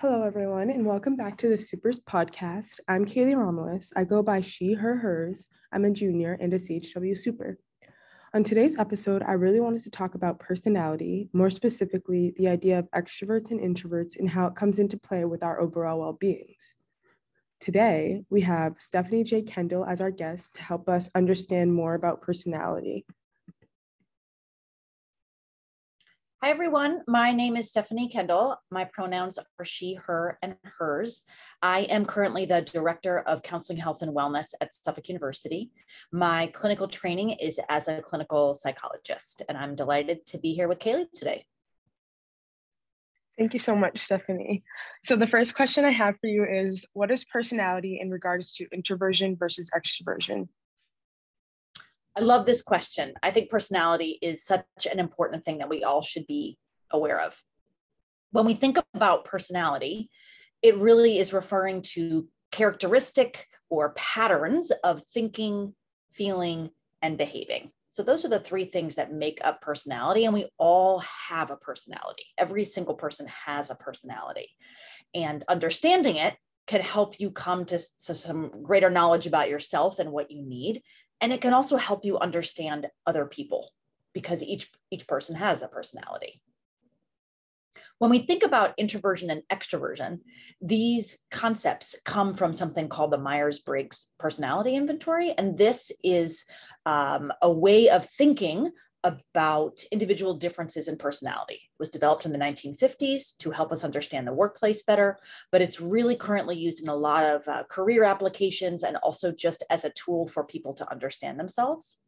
Hello, everyone, and welcome back to the Supers podcast. I'm Kaylee Romulus. I go by she, her, hers. I'm a junior and a CHW Super. On today's episode, I really wanted to talk about personality, more specifically, the idea of extroverts and introverts and how it comes into play with our overall well beings. Today, we have Stephanie J. Kendall as our guest to help us understand more about personality. Hi, everyone. My name is Stephanie Kendall. My pronouns are she, her, and hers. I am currently the Director of Counseling, Health, and Wellness at Suffolk University. My clinical training is as a clinical psychologist, and I'm delighted to be here with Kaylee today. Thank you so much, Stephanie. So, the first question I have for you is What is personality in regards to introversion versus extroversion? I love this question. I think personality is such an important thing that we all should be aware of. When we think about personality, it really is referring to characteristic or patterns of thinking, feeling, and behaving. So, those are the three things that make up personality, and we all have a personality. Every single person has a personality. And understanding it can help you come to, some greater knowledge about yourself and what you need and it can also help you understand other people because each each person has a personality. When we think about introversion and extroversion these concepts come from something called the myers-briggs personality inventory. And this is um, a way of thinking about individual differences in personality. It was developed in the 1950s to help us understand the workplace better, but it's really currently used in a lot of uh, career applications and also just as a tool for people to understand themselves.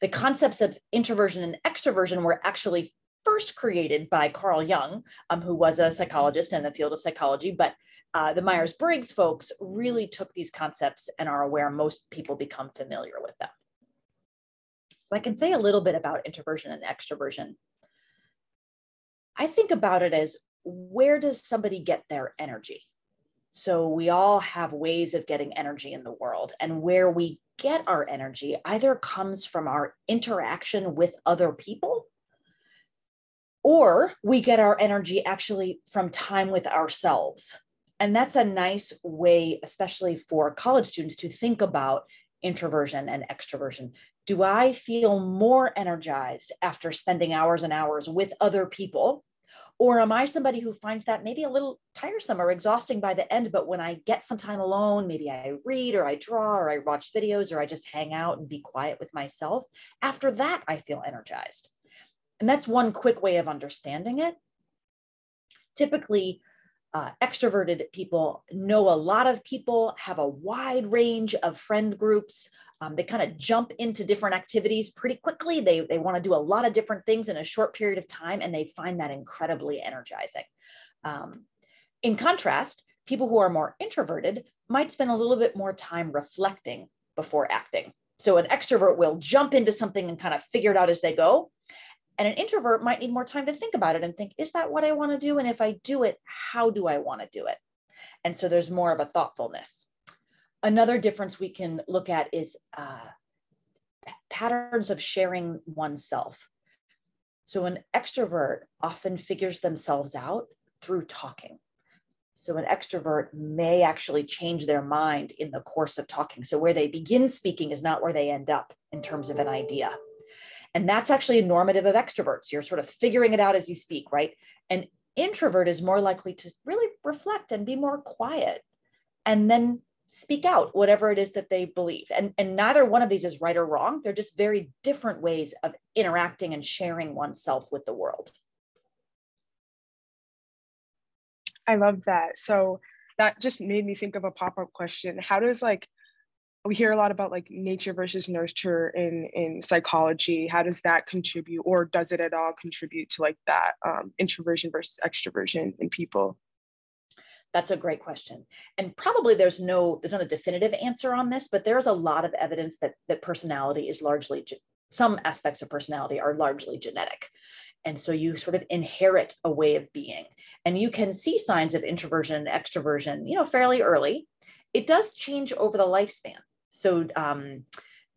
The concepts of introversion and extroversion were actually first created by Carl Jung, um, who was a psychologist in the field of psychology, but uh, the Myers Briggs folks really took these concepts and are aware most people become familiar with them. So I can say a little bit about introversion and extroversion. I think about it as where does somebody get their energy? So we all have ways of getting energy in the world, and where we get our energy either comes from our interaction with other people or we get our energy actually from time with ourselves. And that's a nice way, especially for college students, to think about introversion and extroversion. Do I feel more energized after spending hours and hours with other people? Or am I somebody who finds that maybe a little tiresome or exhausting by the end? But when I get some time alone, maybe I read or I draw or I watch videos or I just hang out and be quiet with myself. After that, I feel energized. And that's one quick way of understanding it. Typically, uh, extroverted people know a lot of people, have a wide range of friend groups. Um, they kind of jump into different activities pretty quickly. They, they want to do a lot of different things in a short period of time, and they find that incredibly energizing. Um, in contrast, people who are more introverted might spend a little bit more time reflecting before acting. So an extrovert will jump into something and kind of figure it out as they go. And an introvert might need more time to think about it and think, is that what I want to do? And if I do it, how do I want to do it? And so there's more of a thoughtfulness. Another difference we can look at is uh, patterns of sharing oneself. So an extrovert often figures themselves out through talking. So an extrovert may actually change their mind in the course of talking. So where they begin speaking is not where they end up in terms of an idea. And that's actually a normative of extroverts. You're sort of figuring it out as you speak, right? An introvert is more likely to really reflect and be more quiet and then speak out whatever it is that they believe. And, and neither one of these is right or wrong. They're just very different ways of interacting and sharing oneself with the world. I love that. So that just made me think of a pop-up question. How does like we hear a lot about like nature versus nurture in in psychology. How does that contribute or does it at all contribute to like that um, introversion versus extroversion in people? That's a great question. And probably there's no there's not a definitive answer on this but there's a lot of evidence that that personality is largely some aspects of personality are largely genetic. And so you sort of inherit a way of being. And you can see signs of introversion and extroversion you know fairly early. It does change over the lifespan so um,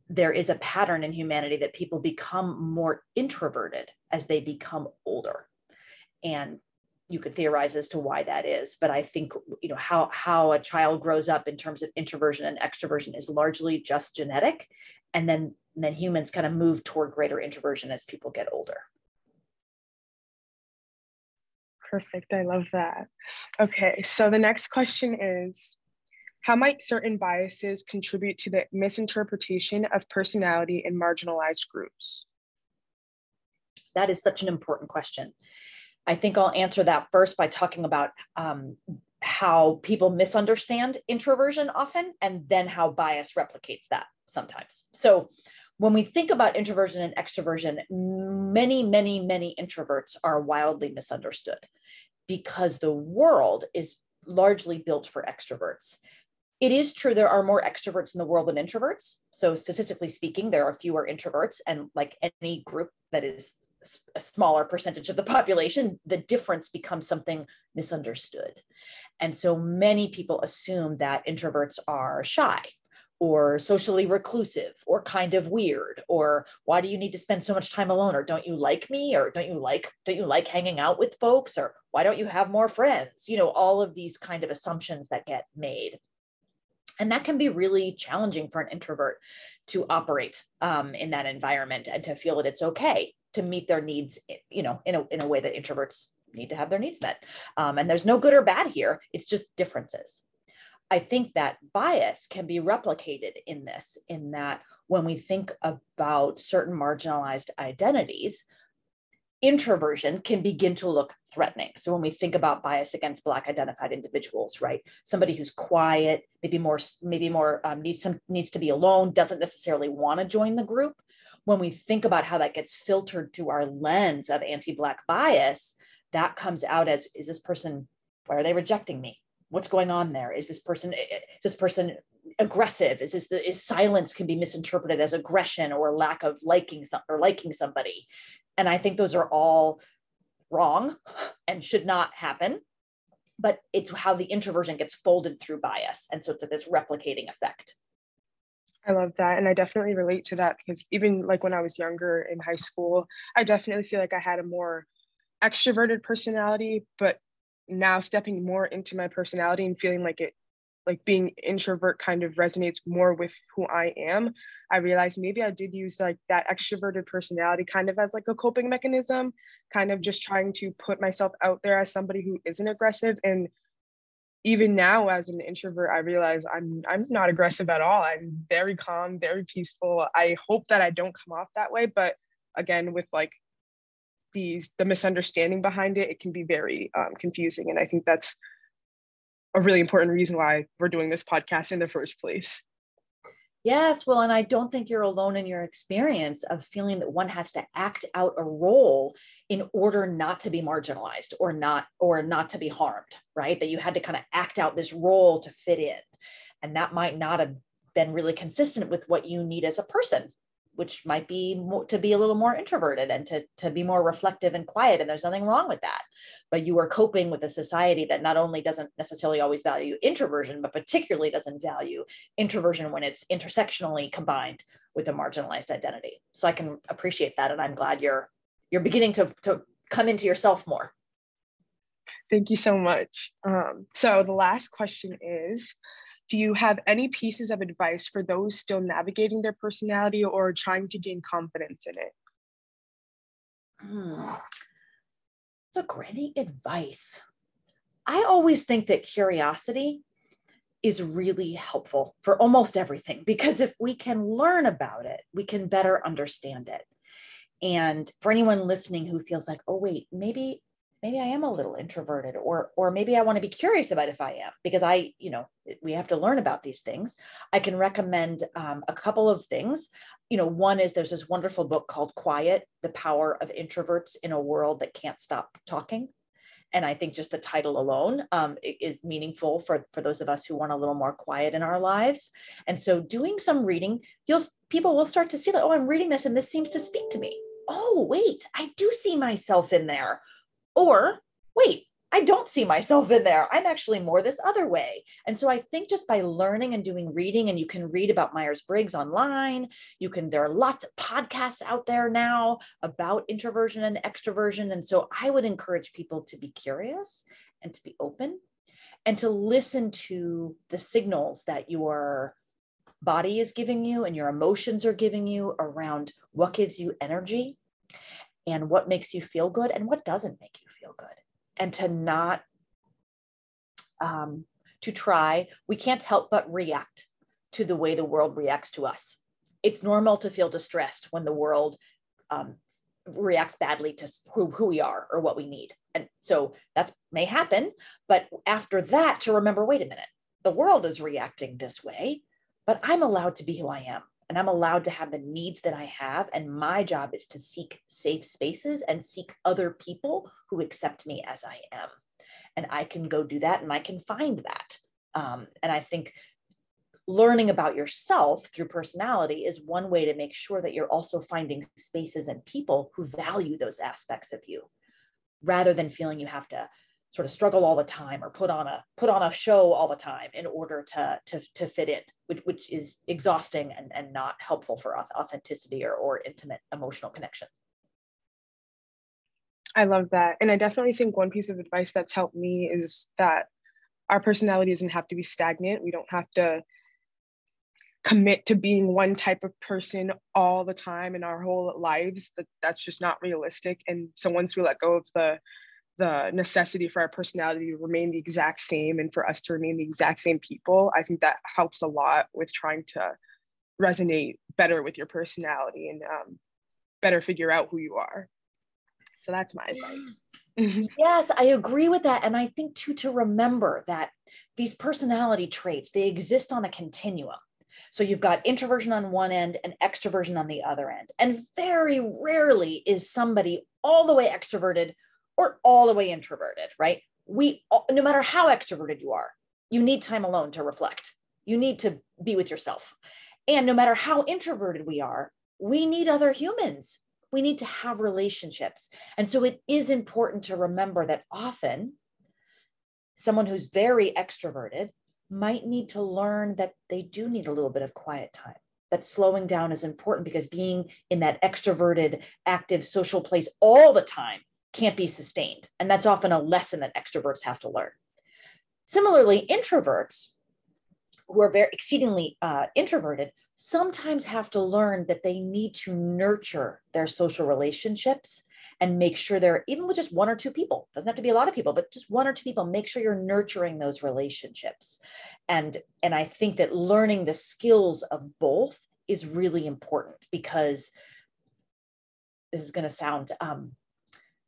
there is a pattern in humanity that people become more introverted as they become older. And you could theorize as to why that is but i think you know how how a child grows up in terms of introversion and extroversion is largely just genetic. And then then humans kind of move toward greater introversion as people get older. Perfect. I love that. Okay. So the next question is how might certain biases contribute to the misinterpretation of personality in marginalized groups that is such an important question I think I'll answer that first by talking about um, how people misunderstand introversion often, and then how bias replicates that sometimes. So, when we think about introversion and extroversion, many, many, many introverts are wildly misunderstood because the world is largely built for extroverts. It is true there are more extroverts in the world than introverts. So, statistically speaking, there are fewer introverts. And like any group that is a smaller percentage of the population, the difference becomes something misunderstood. And so many people assume that introverts are shy or socially reclusive or kind of weird or why do you need to spend so much time alone or don't you like me or don't you like don't you like hanging out with folks or why don't you have more friends you know all of these kind of assumptions that get made and that can be really challenging for an introvert to operate um, in that environment and to feel that it's okay to meet their needs, you know, in a, in a way that introverts need to have their needs met. Um, and there's no good or bad here. It's just differences. I think that bias can be replicated in this, in that when we think about certain marginalized identities, introversion can begin to look threatening. So when we think about bias against Black identified individuals, right, somebody who's quiet, maybe more, maybe more um, needs some needs to be alone, doesn't necessarily want to join the group, when we think about how that gets filtered through our lens of anti-black bias that comes out as is this person why are they rejecting me what's going on there is this person is this person aggressive is this the, is silence can be misinterpreted as aggression or lack of liking some, or liking somebody. And i think those are all wrong and should not happen. But it's how the introversion gets folded through bias. And so it's like this replicating effect. I love that. And I definitely relate to that because even like when I was younger in high school, I definitely feel like I had a more extroverted personality, but now stepping more into my personality and feeling like it like being introvert kind of resonates more with who I am. I realized maybe I did use like that extroverted personality kind of as like a coping mechanism, kind of just trying to put myself out there as somebody who isn't aggressive. And even now as an introvert i realize i'm i'm not aggressive at all. I'm very calm very peaceful. I hope that i don't come off that way but again with like these the misunderstanding behind it it can be very um, confusing. And i think that's a really important reason why we're doing this podcast in the first place Yes, well, and I don't think you're alone in your experience of feeling that one has to act out a role in order not to be marginalized or not or not to be harmed, right? That you had to kind of act out this role to fit in. And that might not have been really consistent with what you need as a person which might be more, to be a little more introverted and to, to be more reflective and quiet. And there's nothing wrong with that. But you are coping with a society that not only doesn't necessarily always value introversion, but particularly doesn't value introversion when it's intersectionally combined with a marginalized identity. So I can appreciate that. And I'm glad you're you're beginning to, to come into yourself more. Thank you so much. Um, so the last question is do you have any pieces of advice for those still navigating their personality or trying to gain confidence in it? Hmm. A great advice. I always think that curiosity is really helpful for almost everything because if we can learn about it, we can better understand it. And for anyone listening who feels like, oh, wait, maybe maybe I am a little introverted or or maybe I want to be curious about if I am because I you know we have to learn about these things. I can recommend um, a couple of things. You know, one is there's this wonderful book called Quiet: The Power of Introverts in a World That Can't Stop Talking. And I think just the title alone um, is meaningful for, for those of us who want a little more quiet in our lives. And so, doing some reading, you'll people will start to see that. Oh, I'm reading this, and this seems to speak to me. Oh, wait, I do see myself in there or wait, I don't see myself in there. I'm actually more this other way. And so I think just by learning and doing reading, and you can read about Myers Briggs online, you can, there are lots of podcasts out there now about introversion and extroversion. And so I would encourage people to be curious and to be open and to listen to the signals that your body is giving you and your emotions are giving you around what gives you energy and what makes you feel good and what doesn't make you feel good. And to not um, to try we can't help but react to the way the world reacts to us. It's normal to feel distressed when the world um, reacts badly to who, who we are or what we need. And so that may happen but after that to remember wait a minute the world is reacting this way but i'm allowed to be who i am and I'm allowed to have the needs that I have. And my job is to seek safe spaces and seek other people who accept me as I am. And I can go do that and I can find that. Um, and I think learning about yourself through personality is one way to make sure that you're also finding spaces and people who value those aspects of you rather than feeling you have to sort of struggle all the time or put on a put on a show all the time in order to to, to fit in which, which is exhausting and, and not helpful for authenticity or, or intimate emotional connections. I love that. And i definitely think one piece of advice that's helped me is that our personality doesn't have to be stagnant. We don't have to commit to being one type of person all the time in our whole lives that that's just not realistic. And so once we let go of the the necessity for our personality to remain the exact same and for us to remain the exact same people, I think that helps a lot with trying to resonate better with your personality and um, better figure out who you are. So that's my advice. yes, I agree with that. And I think too, to remember that these personality traits, they exist on a continuum. So you've got introversion on one end and extroversion on the other end. And very rarely is somebody all the way extroverted or all the way introverted, right? We, no matter how extroverted you are, you need time alone to reflect. You need to be with yourself. And no matter how introverted we are, we need other humans. We need to have relationships. And so it is important to remember that often someone who's very extroverted might need to learn that they do need a little bit of quiet time that slowing down is important because being in that extroverted active social place all the time can't be sustained. And that's often a lesson that extroverts have to learn. Similarly, introverts who are very exceedingly uh, introverted sometimes have to learn that they need to nurture their social relationships and make sure they're even with just one or two people doesn't have to be a lot of people but just one or two people make sure you're nurturing those relationships and and i think that learning the skills of both is really important because this is going to sound um,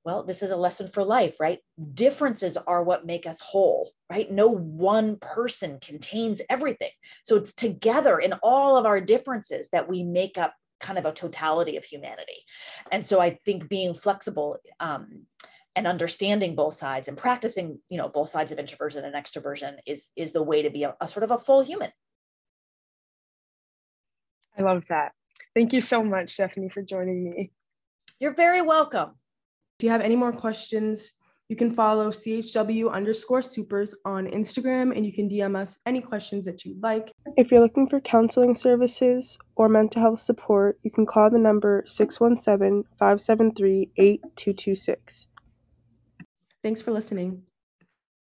well, this is a lesson for life, right? Differences are what make us whole, right? No one person contains everything. So it's together in all of our differences that we make up kind of a totality of humanity. And so I think being flexible um, and understanding both sides and practicing, you know, both sides of introversion and extroversion is is the way to be a, a sort of a full human. I love that. Thank you so much, Stephanie, for joining me. You're very welcome. If you have any more questions, you can follow CHW underscore supers on Instagram and you can DM us any questions that you'd like. If you're looking for counseling services or mental health support, you can call the number 617 573 8226. Thanks for listening.